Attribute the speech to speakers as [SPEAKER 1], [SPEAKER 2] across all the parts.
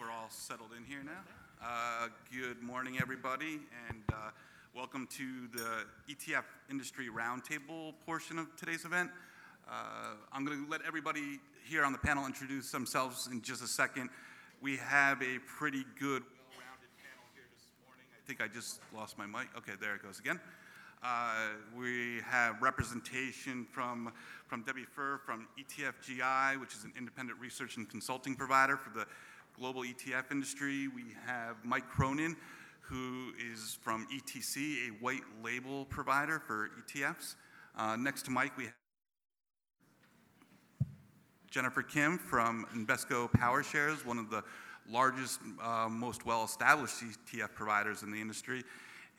[SPEAKER 1] we're all settled in here now. Uh, good morning, everybody, and uh, welcome to the ETF Industry Roundtable portion of today's event. Uh, I'm going to let everybody here on the panel introduce themselves in just a second. We have a pretty good, well-rounded panel here this morning. I think I just lost my mic. Okay, there it goes again. Uh, we have representation from, from Debbie Fuhr from ETFGI, which is an independent research and consulting provider for the global ETF industry. We have Mike Cronin, who is from ETC, a white label provider for ETFs. Uh, next to Mike, we have Jennifer Kim from Invesco PowerShares, one of the largest, uh, most well established ETF providers in the industry.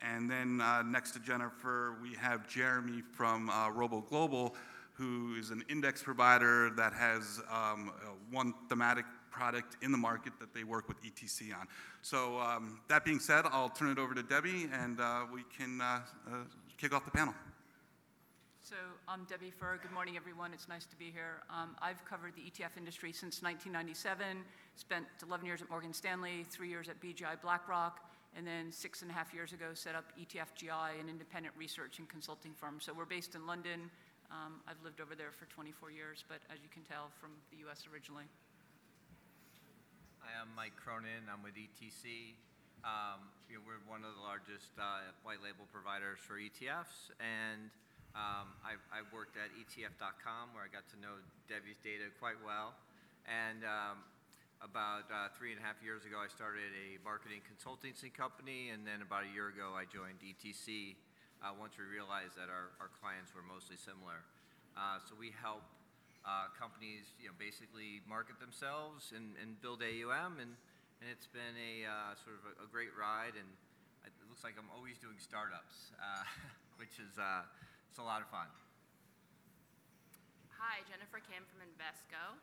[SPEAKER 1] And then uh, next to Jennifer, we have Jeremy from uh, Robo Global, who is an index provider that has um, uh, one thematic product in the market that they work with ETC on. So um, that being said, I'll turn it over to Debbie, and uh, we can uh, uh, kick off the panel.
[SPEAKER 2] So I'm Debbie Fuhr. Good morning, everyone. It's nice to be here. Um, I've covered the ETF industry since 1997. Spent 11 years at Morgan Stanley, three years at BGI BlackRock, and then six and a half years ago set up ETFGI, an independent research and consulting firm. So we're based in London. Um, I've lived over there for 24 years, but as you can tell, from the US originally.
[SPEAKER 3] I'm Mike Cronin. I'm with ETC. Um, we're one of the largest uh, white label providers for ETFs, and um, I, worked at ETF.com where I got to know Debbie's data quite well. And um, about uh, three and a half years ago, I started a marketing consultancy company, and then about a year ago, I joined ETC uh, once we realized that our, our clients were mostly similar. So we help uh, companies, you know, basically market themselves and, and build AUM, and, and it's been a uh, sort of a, a, great ride, and it looks like I'm always doing startups, uh, which is it's a lot of fun.
[SPEAKER 4] Hi, Jennifer Kim from Invesco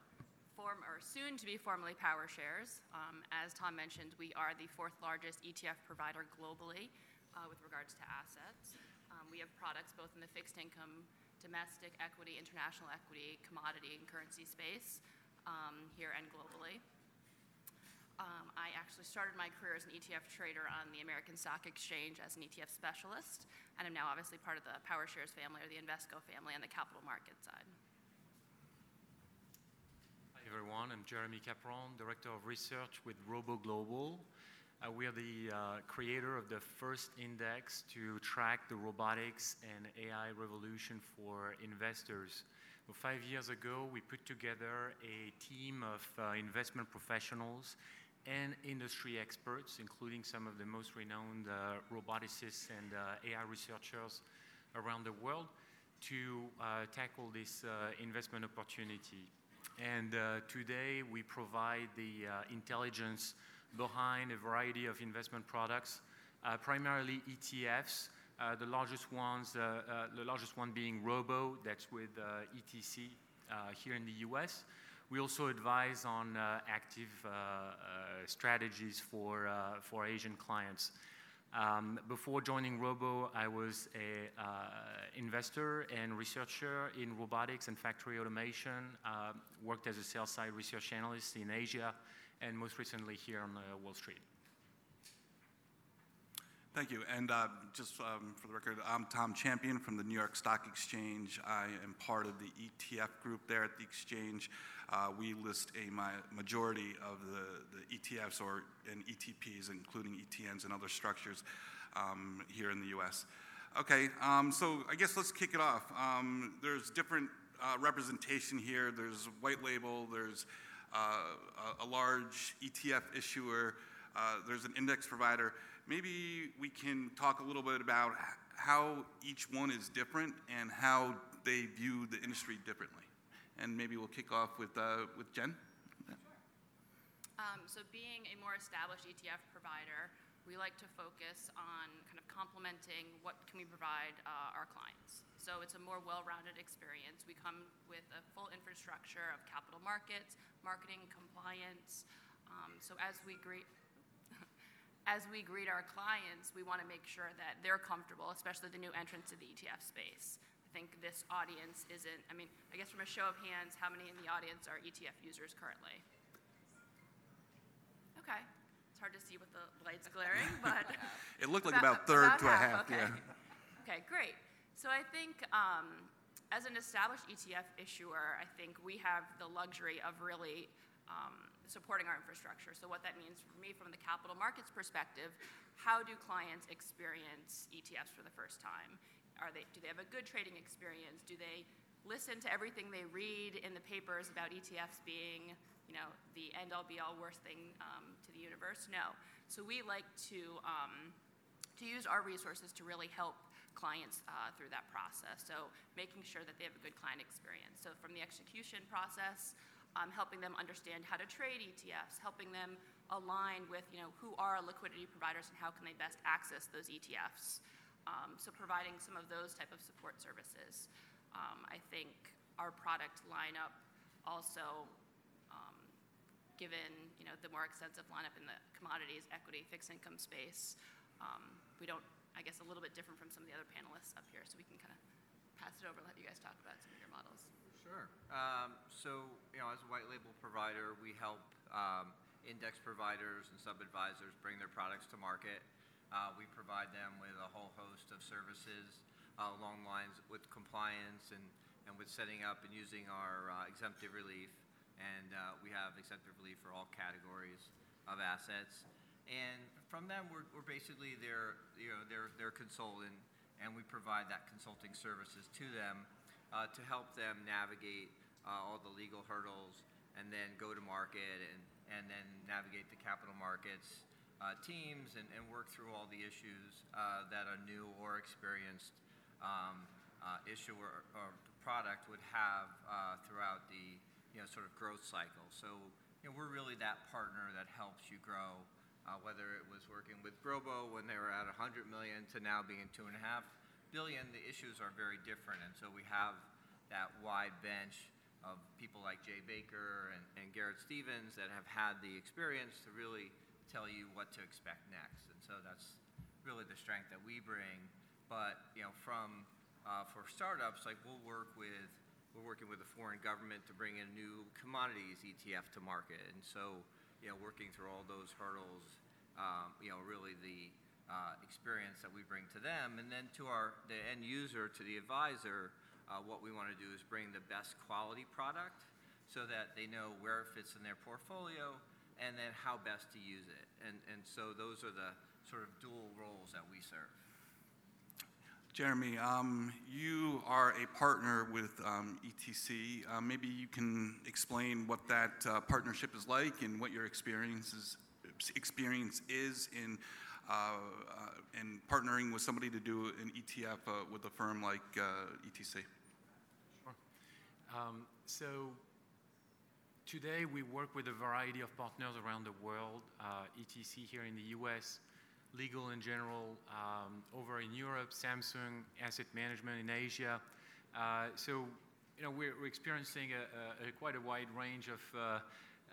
[SPEAKER 4] form, or soon to be formerly PowerShares. Um, as Tom mentioned, we are the fourth largest ETF provider globally uh, with regards to assets. Um, we have products both in the fixed income, domestic equity, international equity, commodity, and currency space um, here and globally. Um, I actually started my career as an ETF trader on the American Stock Exchange as an ETF specialist, and I'm now obviously part of the PowerShares family or the Invesco family on the capital market side Hi,
[SPEAKER 5] everyone. I'm Jeremy Capron, Director of Research with Robo Global. Uh, we are the uh, creator of the first index to track the robotics and AI revolution for investors. Well, five years ago, we put together a team of uh, investment professionals and industry experts, including some of the most renowned uh, roboticists and uh, AI researchers around the world, to uh, tackle this investment opportunity. And today we provide the intelligence behind a variety of investment products, uh, primarily ETFs. Uh, the largest ones, uh, the largest one being Robo, that's with ETC here in the U.S. We also advise on active strategies for for Asian clients. Um, before joining Robo, I was uh, investor and researcher in robotics and factory automation, worked as a sales side research analyst in Asia, and most recently here on uh, Wall Street.
[SPEAKER 1] Thank you. And uh, just um, for the record, I'm Tom Champion from the New York Stock Exchange. I am part of the ETF group there at the exchange. Uh, we list a majority of the, the ETFs or and ETPs, including ETNs and other structures um, here in the US. Okay, um, so I guess let's kick it off. Um, there's different uh, representation here. There's white label, there's a, a, large ETF issuer, uh, there's an index provider. Maybe we can talk a little bit about how each one is different and how they view the industry differently and maybe we'll kick off with, uh, with Jen.
[SPEAKER 4] Um, so being a more established ETF provider, we like to focus on kind of complementing what can we provide uh, our clients. So it's a more well-rounded experience. We come with a full infrastructure of capital markets, marketing, compliance. Um, so as we greet as we greet our clients, we want to make sure that they're comfortable, especially the new entrants to the ETF space. I think this audience isn't, I mean, I guess from a show of hands, how many in the audience are ETF users currently? Okay. It's hard to see with the lights glaring, but.
[SPEAKER 1] It looked like about third to a half,
[SPEAKER 4] okay.
[SPEAKER 1] yeah.
[SPEAKER 4] Okay, great. So I think um, as an established ETF issuer, I think we have the luxury of really um, supporting our infrastructure. So what that means for me from the capital markets perspective, how do clients experience ETFs for the first time? Are they, do they have a good trading experience? Do they listen to everything they read in the papers about ETFs being, you know, the end-all be-all worst thing um, to the universe? No. So we like to um, to use our resources to really help clients uh, through that process. So making sure that they have a good client experience. So from the execution process, um, helping them understand how to trade ETFs, helping them align with you know who are liquidity providers and how can they best access those ETFs. Um, so providing some of those type of support services. Um, I think our product lineup also given you know the more extensive lineup in the commodities, equity, fixed income space. Um, we don't, I guess, a little bit different from some of the other panelists up here, so we can kind of pass it over, and let you guys talk about some of your models.
[SPEAKER 3] Sure. Um, so, you know, as a white label provider, we help um, index providers and sub-advisors bring their products to market. Uh, we provide them with a whole host of services uh, along lines with compliance and, and with setting up and using our uh, exemptive relief. And uh, we have exemptive relief for all categories of assets. And from them, we're, we're basically their, you know, their, their consultant, and we provide that consulting services to them uh, to help them navigate uh, all the legal hurdles and then go to market and, and then navigate the capital markets uh, teams and, and work through all the issues uh, that a new or experienced um, uh, issuer or product would have throughout the you know sort of growth cycle. So you know, we're really that partner that helps you grow, uh, whether it was working with Robo when they were at 100 million to now being two and a half billion. The issues are very different, and so we have that wide bench of people like Jay Baker and, and Garrett Stevens that have had the experience to really tell you what to expect next. And so that's really the strength that we bring. But you know, from uh, for startups, like we'll work with we're working with a foreign government to bring in new commodities ETF to market, and so you know, working through all those hurdles, um, you know, really the uh, experience that we bring to them, and then to our the end user, to the advisor, uh, what we want to do is bring the best quality product so that they know where it fits in their portfolio and then how best to use it. And, and so those are the sort of dual roles that we serve.
[SPEAKER 1] Jeremy, um, you are a partner with um, ETC. Uh, maybe you can explain what that uh, partnership is like and what your experiences, experience is in, uh, uh in partnering with somebody to do an ETF uh, with a firm like uh, ETC.
[SPEAKER 5] Sure. Um, so Today, we work with a variety of partners around the world, ETC here in the US, Legal and General, um, over in Europe, Samsung Asset Management in Asia. Uh, so, you know, we're, we're experiencing a, a, a quite a wide range of uh, uh,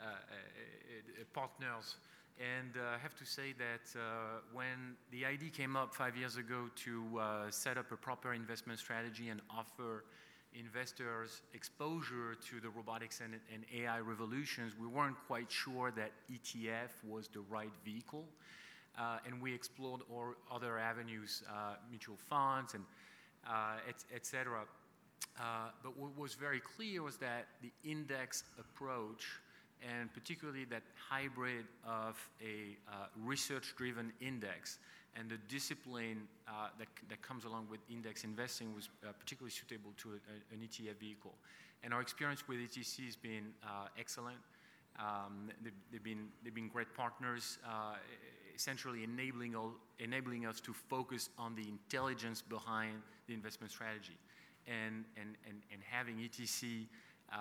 [SPEAKER 5] uh partners. And uh, I have to say that when the idea came up five years ago to set up a proper investment strategy and offer investors' exposure to the robotics and, and, AI revolutions, we weren't quite sure that ETF was the right vehicle. Uh, and we explored other avenues, uh, mutual funds and uh, et, et cetera. But what was very clear was that the index approach, and particularly that hybrid of a research-driven index and the discipline uh, that, that comes along with index investing was uh, particularly suitable to a, a, an ETF vehicle. And our experience with ETC has been uh, excellent. Um, they've, they've, been, they've been great partners, essentially enabling, all, enabling us to focus on the intelligence behind the investment strategy. And, and, and, and having ETC uh,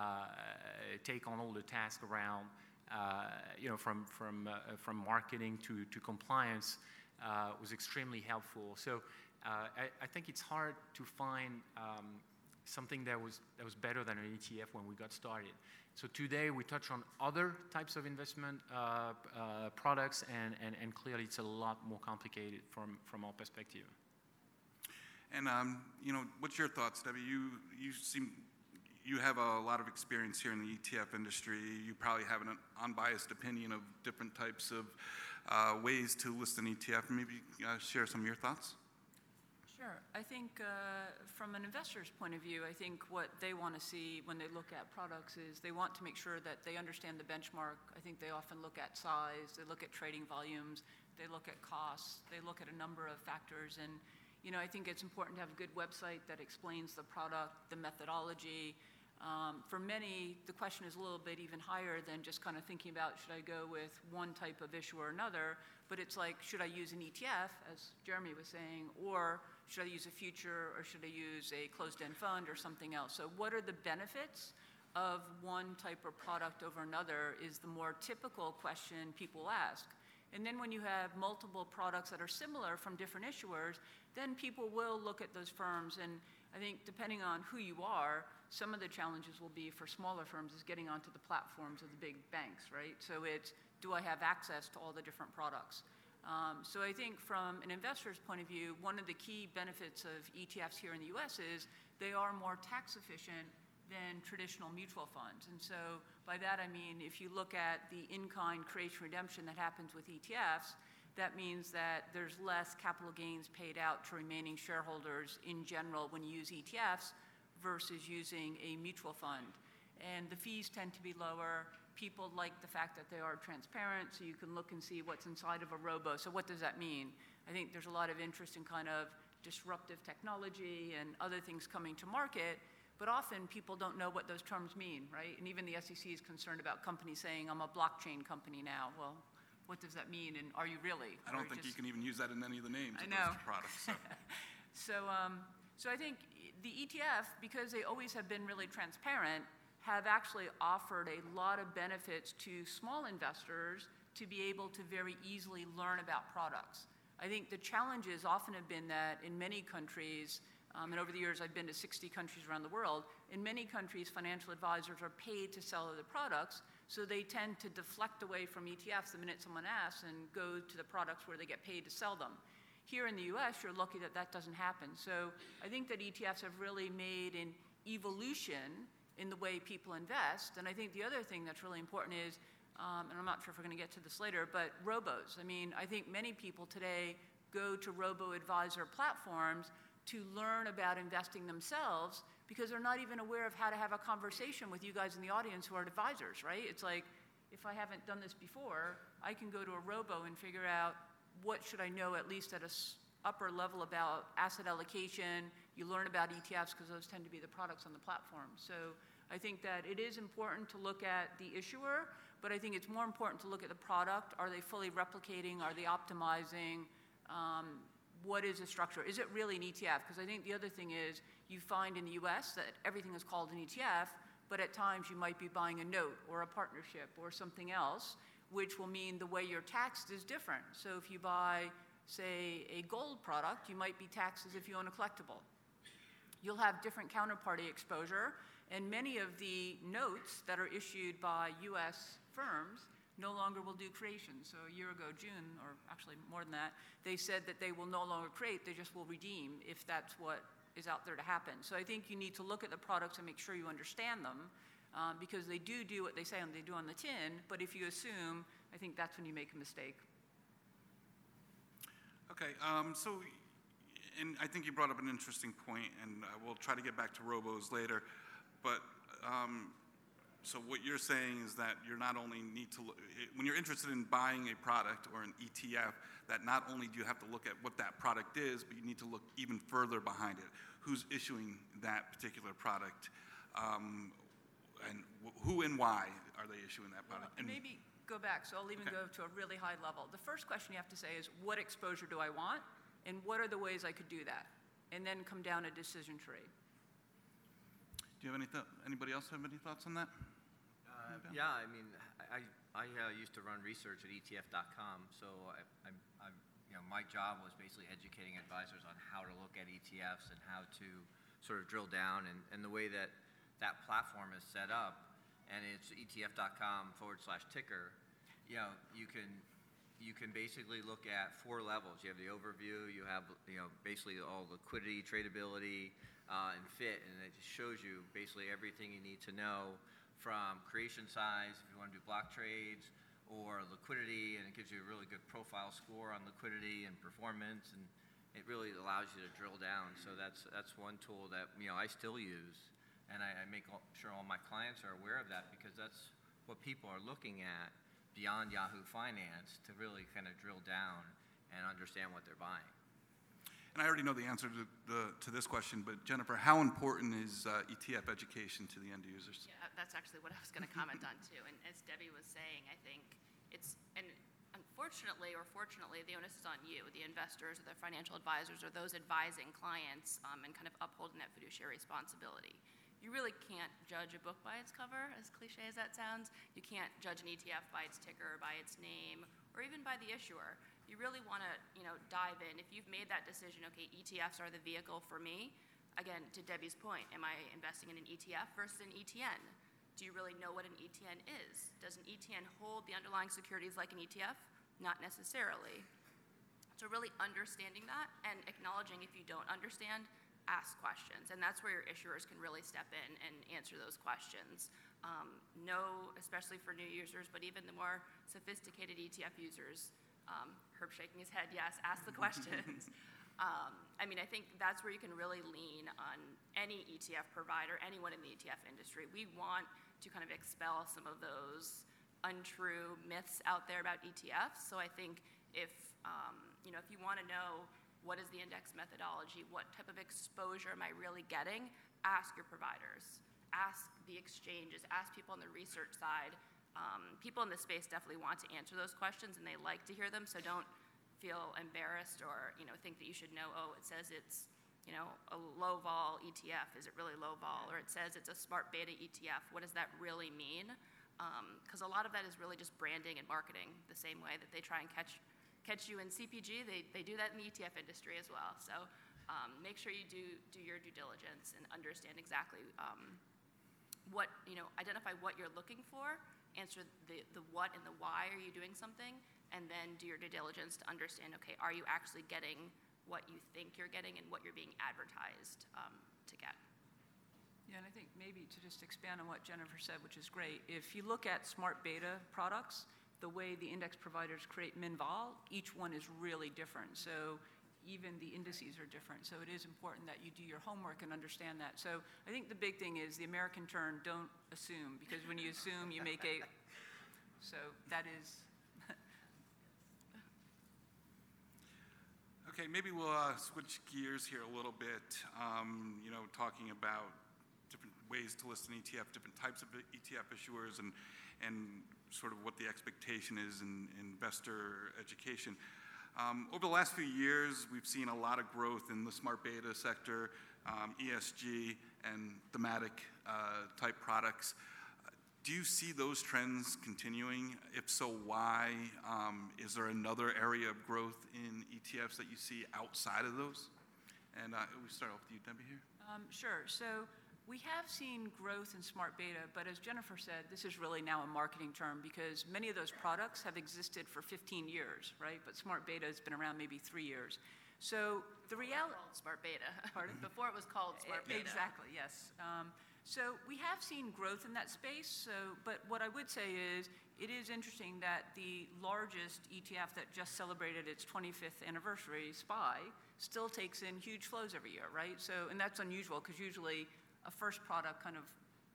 [SPEAKER 5] take on all the tasks around, uh, you know, from, from, from marketing to, to compliance, uh, was extremely helpful. So uh, I, I, think it's hard to find um, something that was, that was better than an ETF when we got started. So today we touch on other types of investment uh, uh, products, and, and, and clearly it's a lot more complicated from, from our perspective.
[SPEAKER 1] And um, you know, what's your thoughts, Debbie? You you seem you have a lot of experience here in the ETF industry. You probably have an unbiased opinion of different types of uh, ways to list an ETF. Maybe uh, share some of your thoughts.
[SPEAKER 2] Sure. I think uh, from an investor's point of view, I think what they want to see when they look at products is they want to make sure that they understand the benchmark. I think they often look at size, they look at trading volumes, they look at costs, they look at a number of factors. And, you know, I think it's important to have a good website that explains the product, the methodology. Um, for many, the question is a little bit even higher than just kind of thinking about should I go with one type of issue or another, but it's like should I use an ETF, as Jeremy was saying, or should I use a future or should I use a closed-end fund or something else? So what are the benefits of one type of product over another is the more typical question people ask. And then when you have multiple products that are similar from different issuers, then people will look at those firms. And I think depending on who you are, some of the challenges will be for smaller firms is getting onto the platforms of the big banks, right? So it's, do I have access to all the different products? Um, so I think from an investor's point of view, one of the key benefits of ETFs here in the U.S. is they are more tax efficient than traditional mutual funds. And so by that I mean if you look at the in-kind creation redemption that happens with ETFs, that means that there's less capital gains paid out to remaining shareholders in general when you use ETFs versus using a mutual fund. And the fees tend to be lower people like the fact that they are transparent, so you can look and see what's inside of a robo. So what does that mean? I think there's a lot of interest in kind of disruptive technology and other things coming to market, but often people don't know what those terms mean, right? And even the SEC is concerned about companies saying, I'm a blockchain company now. Well, what does that mean, and are you really?
[SPEAKER 1] I don't think you can even use that in any of the names
[SPEAKER 2] I
[SPEAKER 1] of
[SPEAKER 2] know.
[SPEAKER 1] those products. So.
[SPEAKER 2] So, um, so I think the ETF, because they always have been really transparent, have actually offered a lot of benefits to small investors to be able to very easily learn about products. I think the challenges often have been that in many countries, um, and over the years I've been to 60 countries around the world, in many countries financial advisors are paid to sell other products, so they tend to deflect away from ETFs the minute someone asks and go to the products where they get paid to sell them. Here in the US, you're lucky that that doesn't happen. So I think that ETFs have really made an evolution in the way people invest. And I think the other thing that's really important is, um, and I'm not sure if we're going to get to this later, but robos. I mean, I think many people today go to robo advisor platforms to learn about investing themselves because they're not even aware of how to have a conversation with you guys in the audience who are advisors, right? It's like, if I haven't done this before, I can go to a robo and figure out what should I know at least at a upper level about asset allocation. You learn about ETFs because those tend to be the products on the platform. So I think that it is important to look at the issuer, but I think it's more important to look at the product. Are they fully replicating? Are they optimizing? Um, what is the structure? Is it really an ETF? Because I think the other thing is you find in the US that everything is called an ETF, but at times you might be buying a note or a partnership or something else, which will mean the way you're taxed is different. So if you buy, say, a gold product, you might be taxed as if you own a collectible. You'll have different counterparty exposure, and many of the notes that are issued by US firms no longer will do creation. So a year ago, June, or actually more than that, they said that they will no longer create, they just will redeem if that's what is out there to happen. So I think you need to look at the products and make sure you understand them um, because they do do what they say on they do on the tin, but if you assume, I think that's when you make a mistake.
[SPEAKER 1] Okay, um, so, and I think you brought up an interesting point, and uh, we'll try to get back to robos later. But um, so what you're saying is that you're not only need to look, when you're interested in buying a product or an ETF, that not only do you have to look at what that product is, but you need to look even further behind it. Who's issuing that particular product, um, and wh- who and why are they issuing that product?
[SPEAKER 2] And
[SPEAKER 1] And-
[SPEAKER 2] maybe go back, so I'll even
[SPEAKER 1] Okay.
[SPEAKER 2] go to a really high level. The first question you have to say is, what exposure do I want? And what are the ways I could do that? And then come down a decision tree.
[SPEAKER 1] Do you have any, th- anybody else have any thoughts on that?
[SPEAKER 3] Uh, Yeah, I mean, I, I uh, used to run research at ETF.com, so I, I'm, I'm, you know, my job was basically educating advisors on how to look at ETFs and how to sort of drill down, and, and the way that that platform is set up, and it's ETF.com forward slash ticker, you know, you can, you can basically look at four levels. You have the overview, you have, you know, basically all liquidity, tradability, uh, and fit, and it just shows you basically everything you need to know from creation size, if you want to do block trades, or liquidity, and it gives you a really good profile score on liquidity and performance, and it really allows you to drill down. So that's that's one tool that you know I still use, and I, I make sure all my clients are aware of that because that's what people are looking at beyond Yahoo Finance to really kind of drill down and understand what they're buying.
[SPEAKER 1] And I already know the answer to, the, to this question, but Jennifer, how important is uh, ETF education to the end users?
[SPEAKER 4] Yeah, that's actually what I was going to comment on too. And as Debbie was saying, I think it's, and unfortunately or fortunately, the onus is on you, the investors or the financial advisors or those advising clients um, and kind of upholding that fiduciary responsibility. You really can't judge a book by its cover, as cliche as that sounds. You can't judge an ETF by its ticker, by its name, or even by the issuer you really want to, you know, dive in. If you've made that decision, okay, ETFs are the vehicle for me. Again, to Debbie's point, am I investing in an ETF versus an ETN? Do you really know what an ETN is? Does an ETN hold the underlying securities like an ETF? Not necessarily. So really understanding that and acknowledging if you don't understand, ask questions. And that's where your issuers can really step in and answer those questions. Um, know, especially for new users, but even the more sophisticated ETF users, um, Herb shaking his head, yes, ask the questions. um, I mean, I think that's where you can really lean on any ETF provider, anyone in the ETF industry. We want to kind of expel some of those untrue myths out there about ETFs. So I think if, um, you know, if you want to know what is the index methodology, what type of exposure am I really getting, ask your providers, ask the exchanges, ask people on the research side um, people in the space definitely want to answer those questions and they like to hear them, so don't feel embarrassed or you know think that you should know. Oh, it says it's you know a low vol ETF. Is it really low vol? Or it says it's a smart beta ETF. What does that really mean? Because um, a lot of that is really just branding and marketing. The same way that they try and catch catch you in CPG, they, they do that in the ETF industry as well. So um, make sure you do do your due diligence and understand exactly um, what you know. Identify what you're looking for answer the, the what and the why are you doing something, and then do your due diligence to understand, okay, are you actually getting what you think you're getting and what you're being advertised um, to get?
[SPEAKER 2] Yeah, and I think maybe to just expand on what Jennifer said, which is great, if you look at smart beta products, the way the index providers create min vol, each one is really different. So even the indices are different. So it is important that you do your homework and understand that. So I think the big thing is the American term, don't assume, because when you assume, you make a. So that is.
[SPEAKER 1] okay, maybe we'll uh, switch gears here a little bit. Um, you know, talking about different ways to list an ETF, different types of ETF issuers, and and sort of what the expectation is in, in investor education. Um, over the last few years, we've seen a lot of growth in the smart beta sector, um, ESG, and thematic uh, type products. Do you see those trends continuing? If so, why? Um, is there another area of growth in ETFs that you see outside of those? And uh, we start off with you, Debbie, here.
[SPEAKER 2] Um, sure. So we have seen growth in smart beta, but as Jennifer said, this is really now a marketing term because many of those products have existed for 15 years, right? But smart beta has been around maybe three years. So the reality.
[SPEAKER 4] Smart beta.
[SPEAKER 2] Pardon?
[SPEAKER 4] Before it was called smart beta.
[SPEAKER 2] Exactly. Yes. Um, so we have seen growth in that space. So, but what I would say is, it is interesting that the largest ETF that just celebrated its 25th anniversary, SPY, still takes in huge flows every year, right? So, and that's unusual because usually a first product kind of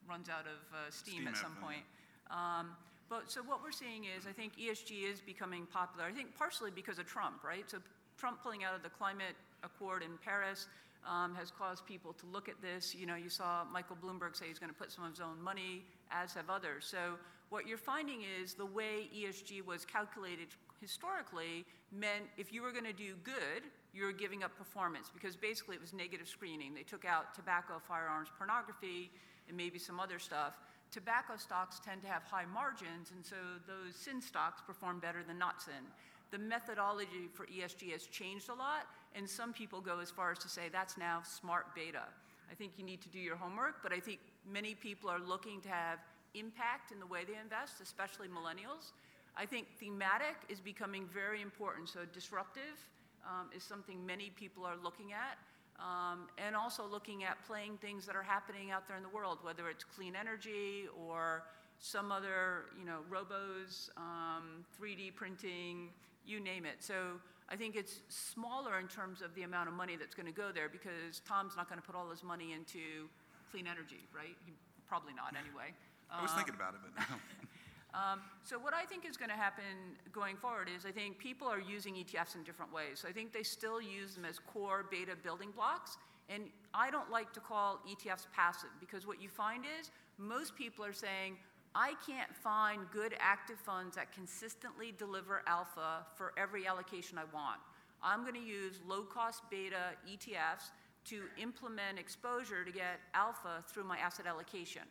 [SPEAKER 2] runs out of uh, steam,
[SPEAKER 1] Steam
[SPEAKER 2] at some point. Um, but so what we're seeing is, I think ESG is becoming popular. I think partially because of Trump, right? So Trump pulling out of the climate accord in Paris um, has caused people to look at this. You know, you saw Michael Bloomberg say he's going to put some of his own money, as have others. So what you're finding is the way ESG was calculated historically meant if you were going to do good, you were giving up performance because basically it was negative screening. They took out tobacco, firearms, pornography, and maybe some other stuff. Tobacco stocks tend to have high margins, and so those sin stocks perform better than not sin. The methodology for ESG has changed a lot, and some people go as far as to say that's now smart beta. I think you need to do your homework, but I think many people are looking to have impact in the way they invest, especially millennials. I think thematic is becoming very important. So disruptive um, is something many people are looking at. Um, and also looking at playing things that are happening out there in the world, whether it's clean energy or some other, you know, robos, um, 3D printing, you name it. So I think it's smaller in terms of the amount of money that's going to go there because Tom's not going to put all his money into clean energy, right? He, probably not anyway.
[SPEAKER 1] I was thinking about it, but no.
[SPEAKER 2] Um, so what I think is going to happen going forward is I think people are using ETFs in different ways. So I think they still use them as core beta building blocks. And I don't like to call ETFs passive because what you find is most people are saying, I can't find good active funds that consistently deliver alpha for every allocation I want. I'm going to use low cost beta ETFs to implement exposure to get alpha through my asset allocation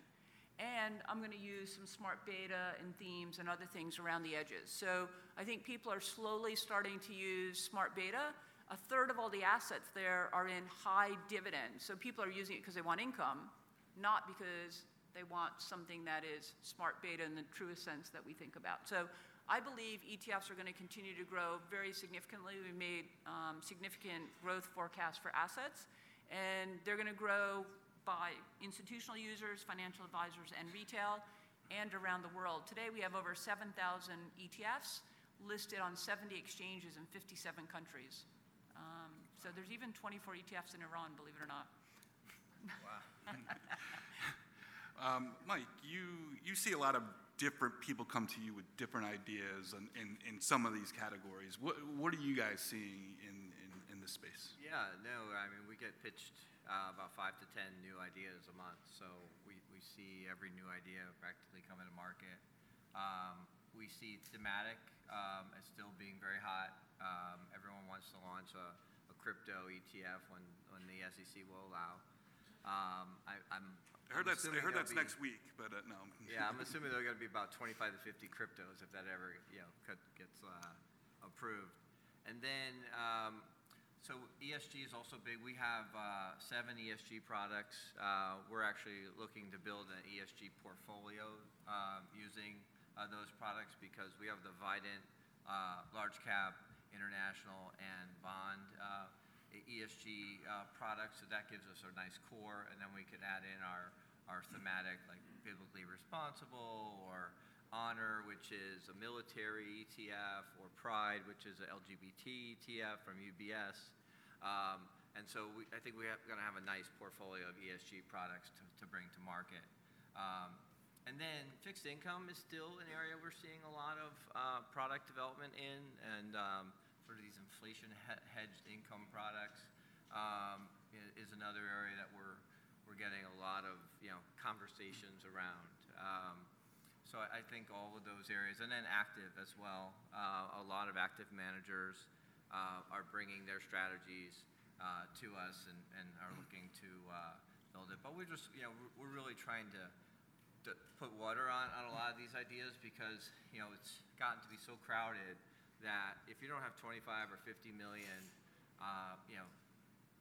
[SPEAKER 2] and I'm going to use some smart beta and themes and other things around the edges. So I think people are slowly starting to use smart beta. A third of all the assets there are in high dividends. So people are using it because they want income, not because they want something that is smart beta in the truest sense that we think about. So I believe ETFs are going to continue to grow very significantly. We made um, significant growth forecasts for assets, and they're going to grow by institutional users, financial advisors, and retail, and around the world. Today, we have over 7,000 ETFs listed on 70 exchanges in 57 countries. Um, so there's even 24 ETFs in Iran, believe it or not.
[SPEAKER 1] Um, Mike, you, you see a lot of different people come to you with different ideas in, in, in some of these categories. What, what are you guys seeing in, in, in this space?
[SPEAKER 3] Yeah, no, I mean, we get pitched uh, about five to 10 new ideas a month. So we, we see every new idea practically coming to market. Um, we see thematic um, as still being very hot. Um, everyone wants to launch a, a crypto ETF when, when the SEC will allow. Um, I, I'm
[SPEAKER 1] I heard
[SPEAKER 3] I'm
[SPEAKER 1] that's, I heard that's
[SPEAKER 3] be-
[SPEAKER 1] next week, but uh, no.
[SPEAKER 3] yeah, I'm assuming there are going to be about 25 to 50 cryptos if that ever, you know, gets uh, approved. And then, um, so ESG is also big. We have uh, seven ESG products. Uh, We're actually looking to build an ESG portfolio um, using uh, those products because we have the Vidant Large Cap International and Bond ESG products, so that gives us a nice core, and then we could add in our, our thematic, like biblically responsible, or honor, which is a military ETF, or pride, which is an LGBT ETF from UBS. Um, and so we, I think we're going to have a nice portfolio of ESG products to, to bring to market. Um, and then fixed income is still an area we're seeing a lot of uh, product development in, and um, sort of these inflation he- hedged income products um, is another area that we're we're getting a lot of you know conversations around. Um, so I, think all of those areas, and then active as well. Uh, a lot of active managers uh, are bringing their strategies uh, to us and, are looking to build it. But we're just you know we're, really trying to put water on, on a lot of these ideas because you know it's gotten to be so crowded that if you don't have 25 or 50 million, you know,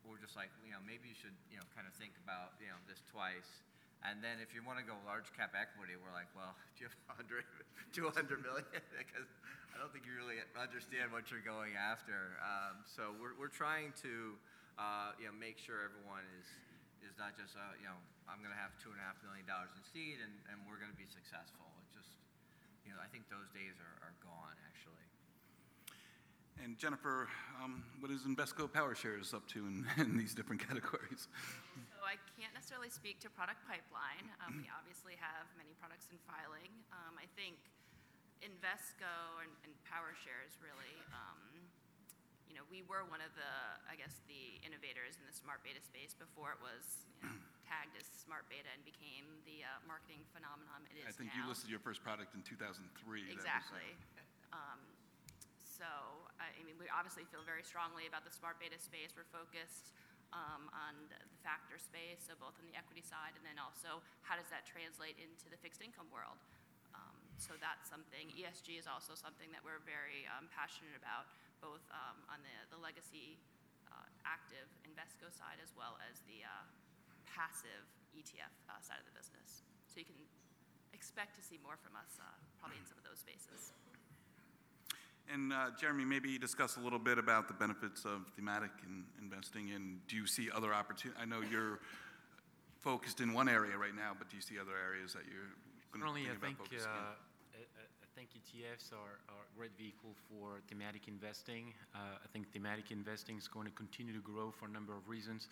[SPEAKER 3] we're just like you know maybe you should you know kind of think about you know this twice. And then if you want to go large cap equity, we're like, well, do you have 100, 200 million? because I don't think you really understand what you're going after. Um, so we're, we're trying to uh, you know make sure everyone is is not just uh, you know I'm going to have two and a half million dollars in seed and, and we're going to be successful. It just you know I think those days are, are gone actually.
[SPEAKER 1] And Jennifer, um, what is Invesco PowerShares up to in, in these different categories?
[SPEAKER 4] I can't necessarily speak to product pipeline. Um, we obviously have many products in filing. Um, I think Invesco and, and PowerShares really, um, you know, we were one of the, I guess, the innovators in the smart beta space before it was you know, tagged as smart beta and became the uh, marketing phenomenon it is
[SPEAKER 1] I think
[SPEAKER 4] now.
[SPEAKER 1] you listed your first product in 2003. That was, uh,
[SPEAKER 4] Exactly. Um, so, I mean, we obviously feel very strongly about the smart beta space. We're focused um, on the factor space, so both on the equity side and then also how does that translate into the fixed income world? Um, so that's something. ESG is also something that we're very um, passionate about, both um, on the, the legacy uh, active Invesco side as well as the uh, passive ETF uh, side of the business. So you can expect to see more from us uh, probably in some of those spaces.
[SPEAKER 1] And uh, Jeremy, maybe discuss a little bit about the benefits of thematic in investing, and do you see other opportunities? I know you're focused in one area right now, but do you see other areas that you're going to
[SPEAKER 5] Currently,
[SPEAKER 1] think
[SPEAKER 5] I
[SPEAKER 1] about
[SPEAKER 5] think,
[SPEAKER 1] focusing
[SPEAKER 5] uh. I think ETFs are are a great vehicle for thematic investing. Uh, I think thematic investing is going to continue to grow for a number of reasons.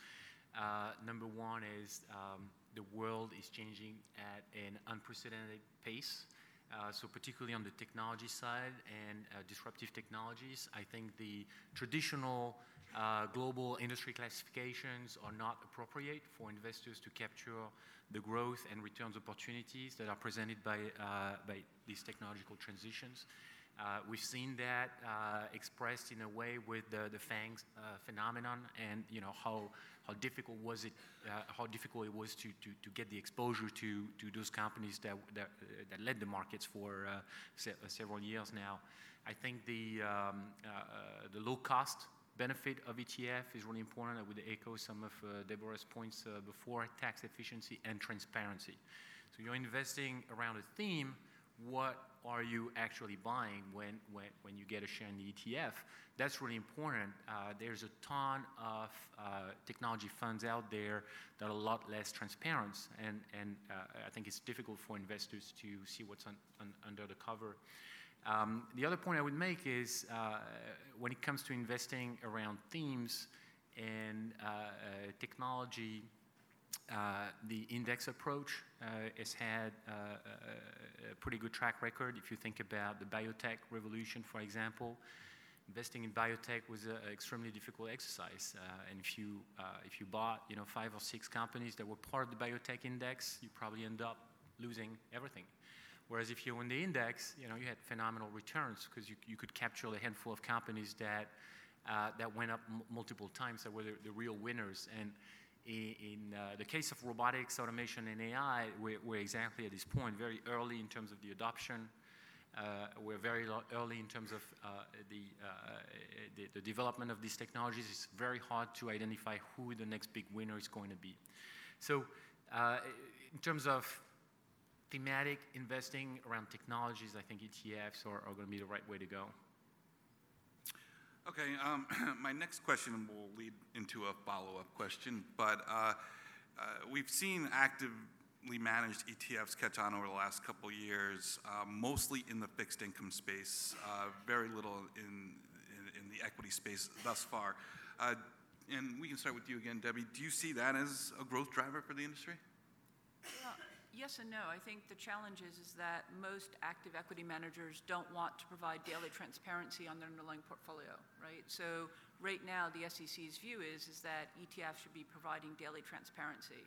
[SPEAKER 5] Uh, Number one is um, the world is changing at an unprecedented pace. Uh, So particularly on the technology side and uh, disruptive technologies, I think the traditional uh, global industry classifications are not appropriate for investors to capture the growth and returns opportunities that are presented by, by these technological transitions. Uh, we've seen that uh, expressed in a way with the, the FANGs uh, phenomenon and you know how, how difficult was it uh, how difficult it was to, to, to get the exposure to, to those companies that, that, uh, that led the markets for uh, se- several years now. I think the, um, the low cost benefit of ETF is really important. I would echo some of Deborah's points before tax efficiency and transparency. So you're investing around a theme. What are you actually buying when, when, when you get a share in the ETF? That's really important. Uh, there's a ton of uh, technology funds out there that are a lot less transparent, and, and uh, I think it's difficult for investors to see what's un, un, under the cover. Um, the other point I would make is uh, when it comes to investing around themes and uh, uh, technology, uh, the index approach uh, has had uh, a, a pretty good track record. If you think about the biotech revolution, for example, investing in biotech was an extremely difficult exercise. Uh, and if you uh, if you bought you know five or six companies that were part of the biotech index, you probably end up losing everything. Whereas if you're in the index, you know you had phenomenal returns because you, you could capture a handful of companies that uh, that went up m- multiple times that were the, the real winners. And in, uh, the case of robotics, automation, and AI, we're, we're exactly at this point, very early in terms of the adoption. Uh, we're very lo- early in terms of uh, the, uh, the, the development of these technologies. It's very hard to identify who the next big winner is going to be. So, uh, in terms of thematic investing around technologies, I think ETFs are, are going to be the right way to go.
[SPEAKER 1] Okay, um, my next question will lead into a follow-up question, but uh, uh, we've seen actively managed ETFs catch on over the last couple years, uh, mostly in the fixed income space, uh, very little in, in, in the equity space thus far. Uh, and we can start with you again, Debbie. Do you see that as a growth driver for the industry?
[SPEAKER 2] Well, Yes and no. I think the challenge is, is that most active equity managers don't want to provide daily transparency on their underlying portfolio, right? So right now, the SEC's view is, is that ETFs should be providing daily transparency.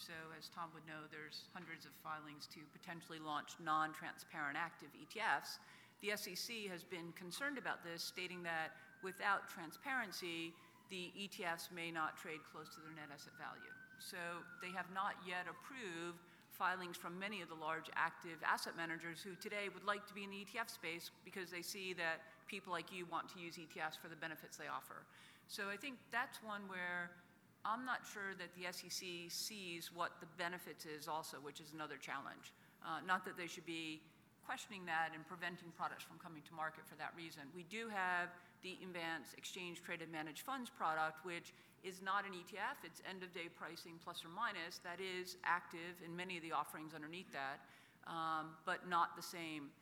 [SPEAKER 2] So as Tom would know, there's hundreds of filings to potentially launch non-transparent active ETFs. The SEC has been concerned about this, stating that without transparency, the ETFs may not trade close to their net asset value. So they have not yet approved filings from many of the large active asset managers who today would like to be in the ETF space because they see that people like you want to use ETFs for the benefits they offer. So I think that's one where I'm not sure that the SEC sees what the benefits is also, which is another challenge. Uh, not that they should be questioning that and preventing products from coming to market for that reason. We do have the Eaton Vance Exchange Traded Managed Funds product, which is not an ETF. It's end of day pricing plus or minus. That is active in many of the offerings underneath that, um, but not the same.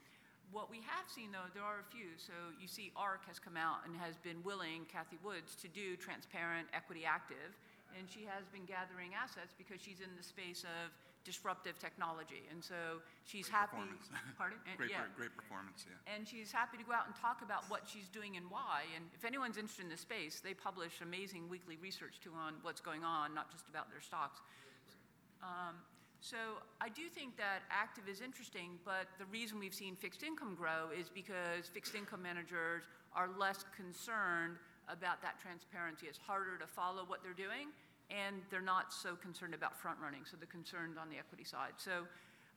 [SPEAKER 2] What we have seen, though, there are a few. So you see, ARK has come out and has been willing, Cathie Woods, to do transparent equity active. And she has been gathering assets because she's in the space of disruptive technology. And so she's
[SPEAKER 1] Great
[SPEAKER 2] happy. Pardon? And-
[SPEAKER 1] Great,
[SPEAKER 2] yeah.
[SPEAKER 1] great performance, yeah.
[SPEAKER 2] And she's happy to go out and talk about what she's doing and why. And if anyone's interested in the space, they publish amazing weekly research too on what's going on, not just about their stocks. Um, so I do think that active is interesting, but the reason we've seen fixed income grow is because fixed income managers are less concerned about that transparency. It's harder to follow what they're doing, and they're not so concerned about front running. So they're concerned on the equity side. So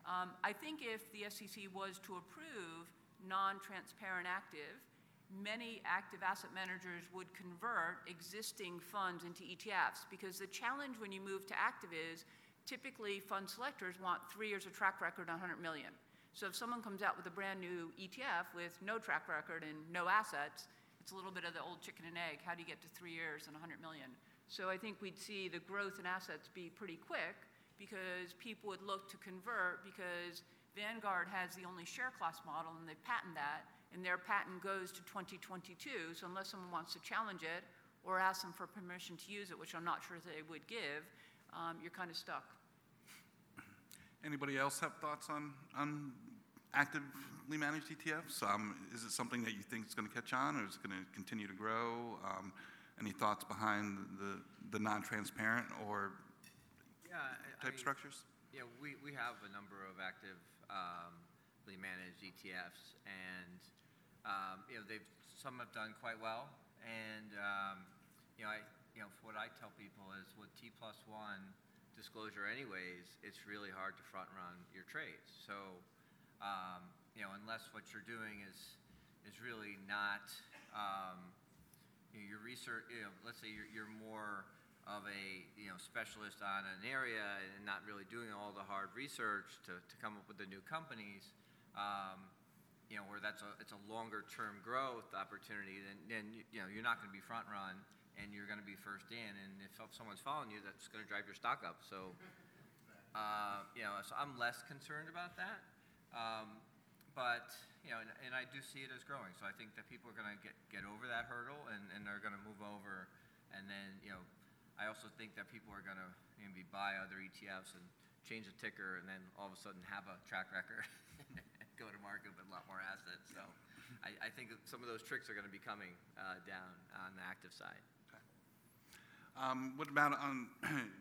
[SPEAKER 2] um, I think if the SEC was to approve non-transparent active, many active asset managers would convert existing funds into ETFs because the challenge when you move to active is typically fund selectors want three years of track record on 100 million. So if someone comes out with a brand-new ETF with no track record and no assets, it's a little bit of the old chicken and egg. How do you get to three years and 100 million? So I think we'd see the growth in assets be pretty quick because people would look to convert because Vanguard has the only share class model and they patent that, and their patent goes to 2022. So unless someone wants to challenge it or ask them for permission to use it, which I'm not sure they would give, um, you're kind of stuck.
[SPEAKER 1] Anybody else have thoughts on, on actively managed ETFs? Um, is it something that you think is going to catch on or is it going to continue to grow? Um, any thoughts behind the, the non-transparent or
[SPEAKER 3] Yeah, I-
[SPEAKER 1] type
[SPEAKER 3] mean,
[SPEAKER 1] structures?
[SPEAKER 3] Yeah, we, we have a number of active, um, managed ETFs, and, um, you know, they've, some have done quite well, and, um, you know, I, you know, what I tell people is with T plus one disclosure anyways, it's really hard to front run your trades. So, um, you know, unless what you're doing is, is really not, um, you know, your research, you know, let's say you're, you're more of a, you know, specialist on an area and not really doing all the hard research to, to come up with the new companies, um, you know, where that's a, it's a longer term growth opportunity, then, then, you- know, you're not gonna be front run and you're gonna be first in, and if someone's following you, that's gonna drive your stock up, so, uh, you know, so I'm less concerned about that. Um, but, you know, and, and I do see it as growing. So I think that people are going to get, get over that hurdle and, and are going to move over. And then, you know, I also think that people are going to maybe buy other ETFs and change the ticker and then all of a sudden have a track record and go to market with a lot more assets. So I, I think some of those tricks are going to be coming uh, down on the active side.
[SPEAKER 1] Um, what about on,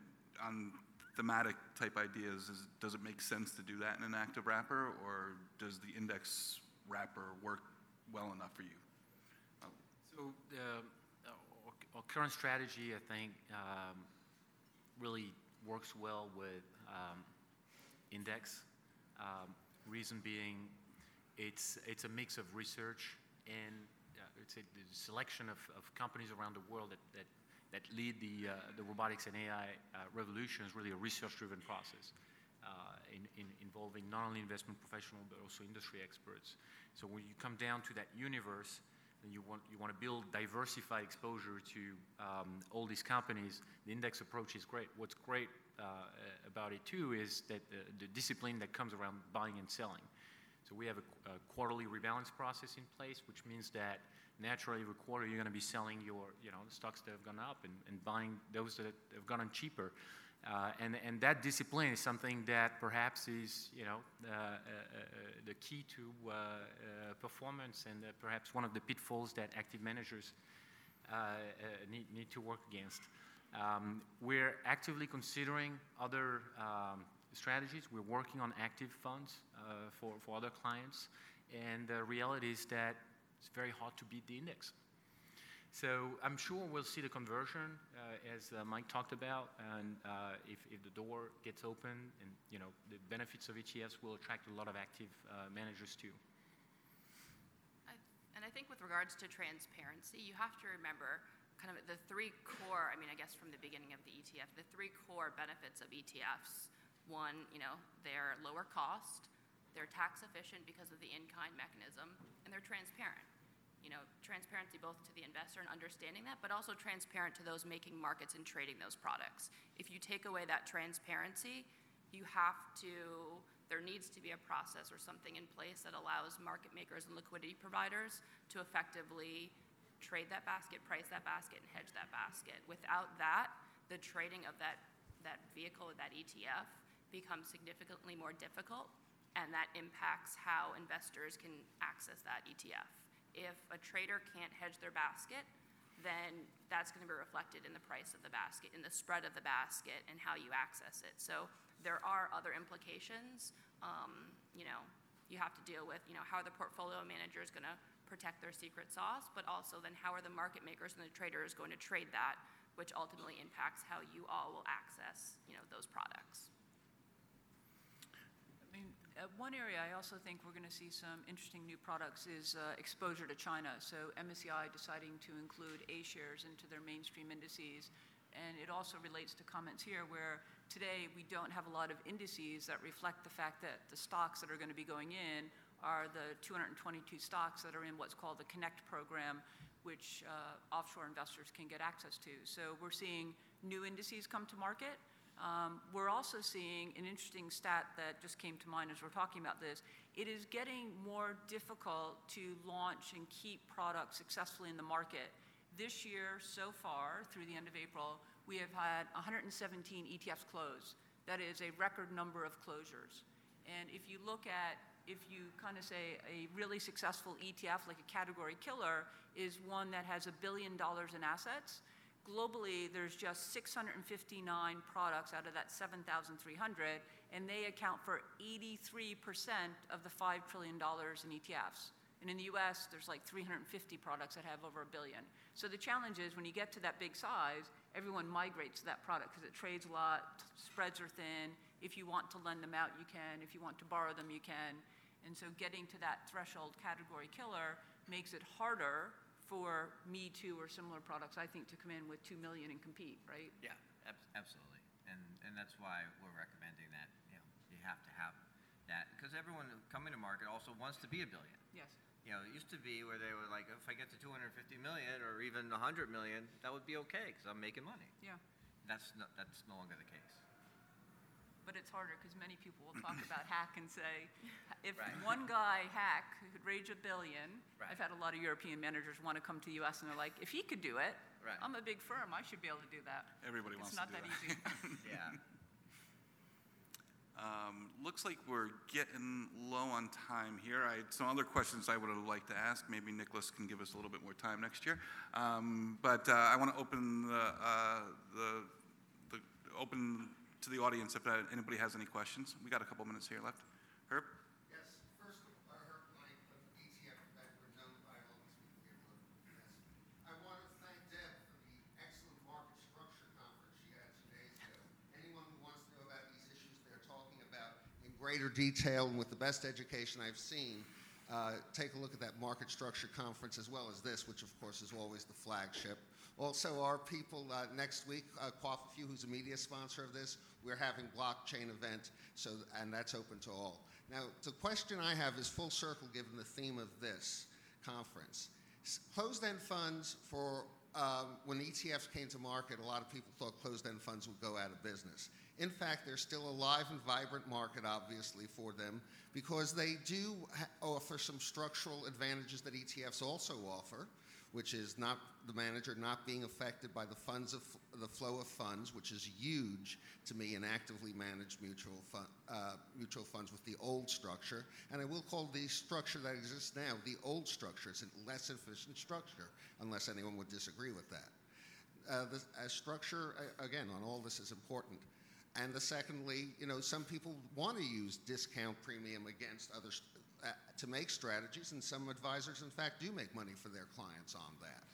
[SPEAKER 1] on thematic type ideas? Is, does it make sense to do that in an active wrapper, or does the index wrapper work well enough for you?
[SPEAKER 5] So uh, our, current strategy, I think, um, really works well with um, index. Um, reason being, it's it's a mix of research and uh, it's a the selection of, of companies around the world that that, that lead the uh, the robotics and AI uh, revolution is really a research-driven process. Uh, in, in involving not only investment professionals but also industry experts. So when you come down to that universe, and you want, you want to build diversified exposure to um, all these companies, the index approach is great. What's great uh, about it too is that the, the discipline that comes around buying and selling. So we have a, a quarterly rebalance process in place, which means that naturally every quarter you're going to be selling your, you know, stocks that have gone up and, and buying those that have gone on cheaper. Uh, and, and that discipline is something that perhaps is, you know, uh, uh, uh, the key to uh, uh, performance and perhaps one of the pitfalls that active managers need, need to work against. Um, we're actively considering other um, strategies. We're working on active funds for, for other clients. And the reality is that it's very hard to beat the index. So I'm sure we'll see the conversion, uh, as uh, Mike talked about, and uh, if, the door gets open, and you know the benefits of ETFs will attract a lot of active managers too.
[SPEAKER 4] And I think with regards to transparency, you have to remember kind of the three core, I mean, I guess from the beginning of the ETF, the three core benefits of ETFs. One, you know, they're lower cost, they're tax efficient because of the in-kind mechanism, and they're transparent. You know, transparency both to the investor and understanding that, but also transparent to those making markets and trading those products. If you take away that transparency, you have to, there needs to be a process or something in place that allows market makers and liquidity providers to effectively trade that basket, price that basket, and hedge that basket. Without that, the trading of that, that vehicle, that ETF, becomes significantly more difficult, and that impacts how investors can access that ETF. If a trader can't hedge their basket, then that's going to be reflected in the price of the basket, in the spread of the basket, and how you access it. So there are other implications. Um, you know, you have to deal with, you know, how are the portfolio managers going to protect their secret sauce, but also then how are the market makers and the traders going to trade that, which ultimately impacts how you all will access, you know, those products.
[SPEAKER 2] Uh, one area I also think we're going to see some interesting new products is uh, exposure to China. So MSCI deciding to include A shares into their mainstream indices And it also relates to comments here where today we don't have a lot of indices that reflect the fact that the stocks that are going to be going in are the 222 stocks that are in what's called the Connect program, which uh, offshore investors can get access to. So we're seeing new indices come to market. Um, we're also seeing an interesting stat that just came to mind as we're talking about this. It is getting more difficult to launch and keep products successfully in the market. This year, so far, through the end of April, we have had 117 ETFs close. That is a record number of closures. And if you look at, if you kind of say a really successful ETF, like a category killer, is one that has a billion dollars in assets, globally there's just 659 products out of that 7,300, and they account for 83% of the $5 trillion in ETFs. And in the US, there's like 350 products that have over a billion. So the challenge is when you get to that big size, everyone migrates to that product because it trades a lot, spreads are thin. If you want to lend them out, you can. If you want to borrow them, you can. And so getting to that threshold category killer makes it harder for Me Too or similar products, I think, to come in with 2 million and compete, right?
[SPEAKER 3] Yeah, ab- absolutely. And, and that's why we're recommending that, you know, you have to have that, because everyone coming to market also wants to be a billion.
[SPEAKER 2] Yes.
[SPEAKER 3] You know, it used to be where they were like, if I get to 250 million or even 100 million, that would be okay, because I'm making money.
[SPEAKER 2] Yeah.
[SPEAKER 3] That's no, that's no longer the case.
[SPEAKER 2] But it's harder because many people will talk about hack and say, if
[SPEAKER 3] Right.
[SPEAKER 2] one guy hack could raise a billion,
[SPEAKER 3] Right.
[SPEAKER 2] I've had a lot of European managers want to come to the US and they're like, if he could do it,
[SPEAKER 3] Right.
[SPEAKER 2] I'm a big firm, I should be able to do that.
[SPEAKER 1] Everybody wants
[SPEAKER 2] It's
[SPEAKER 1] to
[SPEAKER 2] not
[SPEAKER 1] do
[SPEAKER 2] that
[SPEAKER 1] that.
[SPEAKER 2] easy.
[SPEAKER 3] Yeah.
[SPEAKER 1] Um, Looks like we're getting low on time here. I had some other questions I would have liked to ask. Maybe Nicholas can give us a little bit more time next year. Um, But uh, I want to open the, uh, the, the, open to the audience if uh, anybody has any questions. We got a couple minutes here left. Herb?
[SPEAKER 6] Yes, first, Herb Knight of ETF, we're known by all these. I want to thank Deb for the excellent market structure conference she had two days ago. Anyone who wants to know about these issues they're talking about in greater detail and with the best education I've seen, uh, take a look at that market structure conference as well as this, which of course is always the flagship. Also, our people uh, next week, uh, Quaffew, who's a media sponsor of this, we're having blockchain event, so and that's open to all. Now, the question I have is full circle given the theme of this conference. Closed-end funds for um, when ETFs came to market, a lot of people thought closed-end funds would go out of business. In fact, there's still a live and vibrant market, obviously, for them because they do ha- offer some structural advantages that ETFs also offer, which is not the manager not being affected by the funds of the flow of funds, which is huge to me in actively managed mutual fund, uh, mutual funds with the old structure. And I will call the structure that exists now the old structure. It's a less efficient structure, unless anyone would disagree with that. Uh, the structure, again, on all this is important. And the secondly, you know, some people want to use discount premium against others uh, to make strategies, and some advisors, in fact, do make money for their clients on that.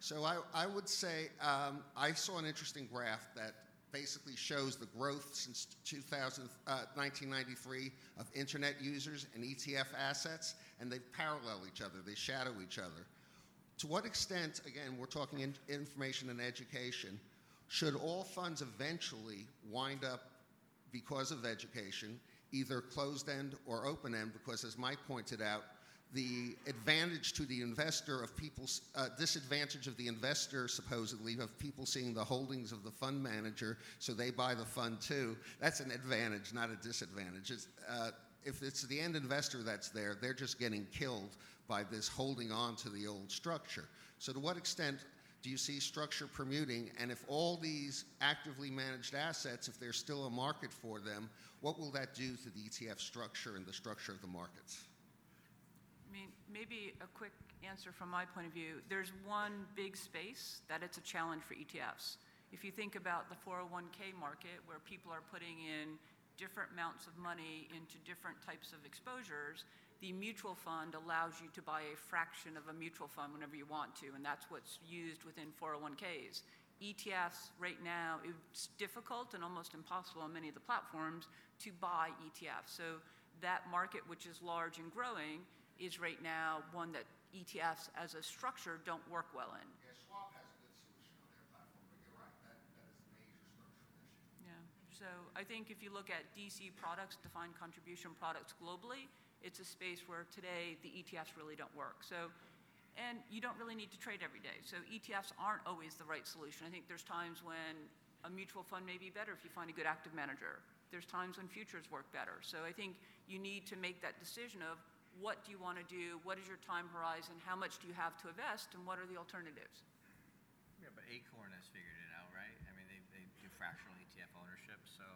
[SPEAKER 6] So I, I would say um, I saw an interesting graph that basically shows the growth since 2000, uh, 1993 of internet users and ETF assets, and they parallel each other, they shadow each other. To what extent, again, we're talking in, information and education, should all funds eventually wind up because of education, either closed end or open end, because as Mike pointed out, the advantage to the investor of people's uh, disadvantage of the investor supposedly of people seeing the holdings of the fund manager so they buy the fund too that's an advantage not a disadvantage. It's, uh, if it's the end investor that's there they're just getting killed by this holding on to the old structure. So to what extent do you see structure permuting and if all these actively managed assets if there's still a market for them what will that do to the etf structure and the structure of the markets
[SPEAKER 2] I mean, maybe a quick answer from my point of view. There's one big space that it's a challenge for ETFs. If you think about the 401k market, where people are putting in different amounts of money into different types of exposures, the mutual fund allows you to buy a fraction of a mutual fund whenever you want to, and that's what's used within 401ks. ETFs right now, it's difficult and almost impossible on many of the platforms to buy ETFs. So that market, which is large and growing, is right now one that ETFs as a structure don't work well in.
[SPEAKER 6] Yeah, Schwab has a good solution on their platform, but you're right. That,
[SPEAKER 2] So I think if you look at DC products, defined contribution products globally, it's a space where today the ETFs really don't work. So, and you don't really need to trade every day. So ETFs aren't always the right solution. I think there's times when a mutual fund may be better if you find a good active manager. There's times when futures work better. So I think you need to make that decision of what do you want to do, what is your time horizon, how much do you have to invest, and what are the alternatives?
[SPEAKER 3] Yeah, but Acorn has figured it out, right? I mean, they, they do fractional ETF ownership, so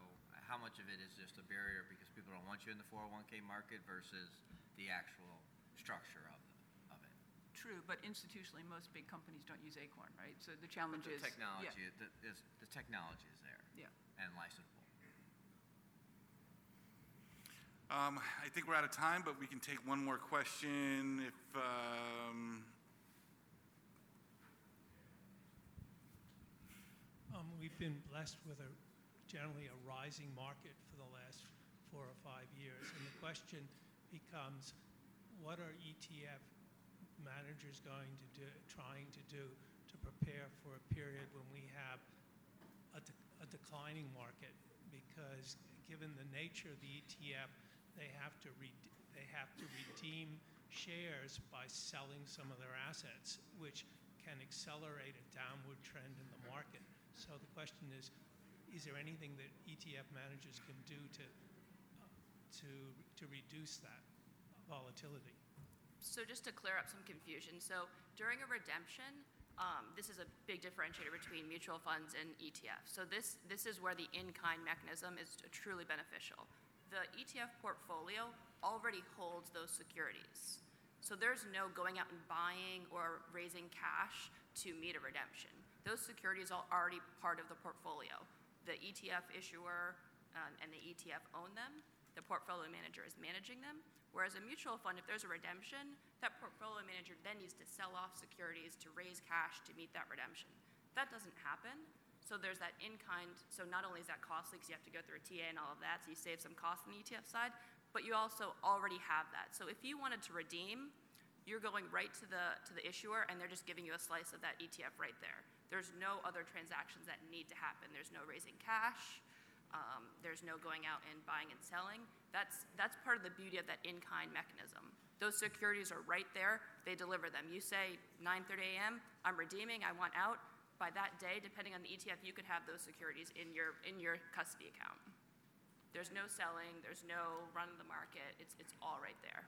[SPEAKER 3] how much of it is just a barrier because people don't want you in the 401k market versus the actual structure of, the, of it?
[SPEAKER 2] True, but institutionally, most big companies don't use Acorn, right? So the challenge
[SPEAKER 3] The
[SPEAKER 2] is
[SPEAKER 3] technology, the, is, the technology is there
[SPEAKER 2] Yeah,
[SPEAKER 3] and licensable.
[SPEAKER 1] Um, I think we're out of time, but we can take one more question if, um,
[SPEAKER 7] Um, we've been blessed with a generally a rising market for the last four or five years, and the question becomes, what are ETF managers going to do, trying to do to prepare for a period when we have a, de- a declining market? Because given the nature of the ETF, they have to they have to redeem shares by selling some of their assets, which can accelerate a downward trend in the market. So the question is, is there anything that ETF managers can do to, to, to reduce that volatility?
[SPEAKER 4] So just to clear up some confusion, so during a redemption, um, this is a big differentiator between mutual funds and ETFs. So this, this is where the in-kind mechanism is truly beneficial. The ETF portfolio already holds those securities. So there's no going out and buying or raising cash to meet a redemption. Those securities are already part of the portfolio. The ETF issuer um, and the ETF own them. The portfolio manager is managing them. Whereas a mutual fund, if there's a redemption, that portfolio manager then needs to sell off securities to raise cash to meet that redemption. That doesn't happen. So there's that in kind. So not only is that costly because you have to go through a TA and all of that, so you save some cost on the ETF side, but you also already have that. So if you wanted to redeem, you're going right to the to the issuer and they're just giving you a slice of that ETF right there. There's no other transactions that need to happen. There's no raising cash. Um, there's no going out and buying and selling. That's, that's part of the beauty of that in-kind mechanism. Those securities are right there. They deliver them. You say 9:30 a.m. I'm redeeming. I want out. By that day, depending on the ETF, you could have those securities in your in your custody account. There's no selling. There's no run of the market. It's it's all right there.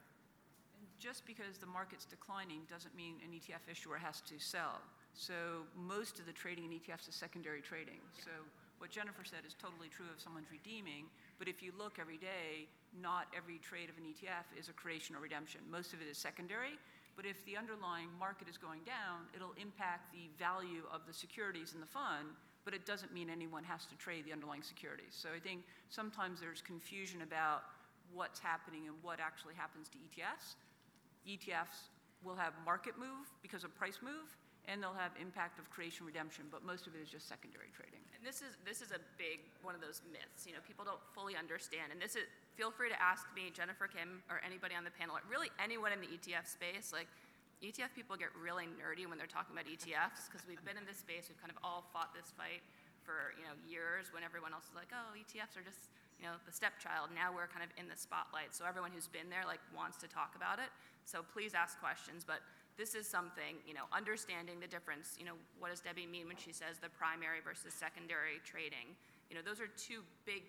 [SPEAKER 2] And just because the market's declining doesn't mean an ETF issuer has to sell. So most of the trading in ETFs is secondary trading. So what Jennifer said is totally true if someone's redeeming, but if you look every day, not every trade of an ETF is a creation or redemption. Most of it is secondary, but if the underlying market is going down, it'll impact the value of the securities in the fund, but it doesn't mean anyone has to trade the underlying securities. So I think sometimes there's confusion about what's happening and what actually happens to ETFs. ETFs will have market move because of price move, and they'll have impact of creation redemption, but most of it is just secondary trading.
[SPEAKER 4] And this is this is a big one of those myths. You know, people don't fully understand. And this is feel free to ask me, Jennifer Kim, or anybody on the panel, really anyone in the ETF space. Like ETF people get really nerdy when they're talking about ETFs because we've been in this space. We've kind of all fought this fight for you know years when everyone else is like, oh, ETFs are just you know the stepchild. Now we're kind of in the spotlight. So everyone who's been there like wants to talk about it. So please ask questions, but this is something, you know, understanding the difference, you know, what does Debbie mean when she says the primary versus secondary trading? You know, those are two big,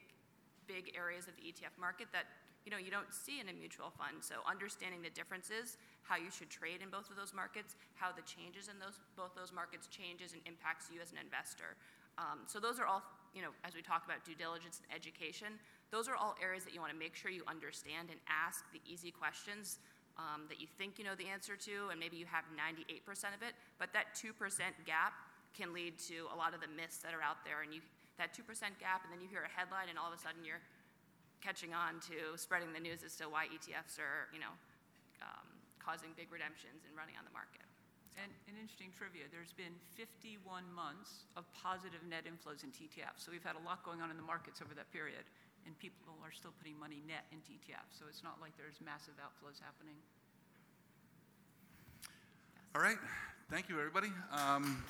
[SPEAKER 4] big areas of the ETF market that, you know, you don't see in a mutual fund. So understanding the differences, how you should trade in both of those markets, how the changes in those, both those markets changes and impacts you as an investor. Um, so those are all, you know, as we talk about due diligence and education, those are all areas that you want to make sure you understand and ask the easy questions um, that you think you know the answer to, and maybe you have 98% of it, but that 2% gap can lead to a lot of the myths that are out there. And you, that 2% gap, and then you hear a headline, and all of a sudden you're catching on to spreading the news as to why ETFs are, you know, um, causing big redemptions and running on the market.
[SPEAKER 2] And an interesting trivia, there's been 51 months of positive net inflows in ETFs. So we've had a lot going on in the markets over that period, and people are still putting money net into ETFs. So it's not like there's massive outflows happening.
[SPEAKER 1] all right. Thank you, everybody. Um,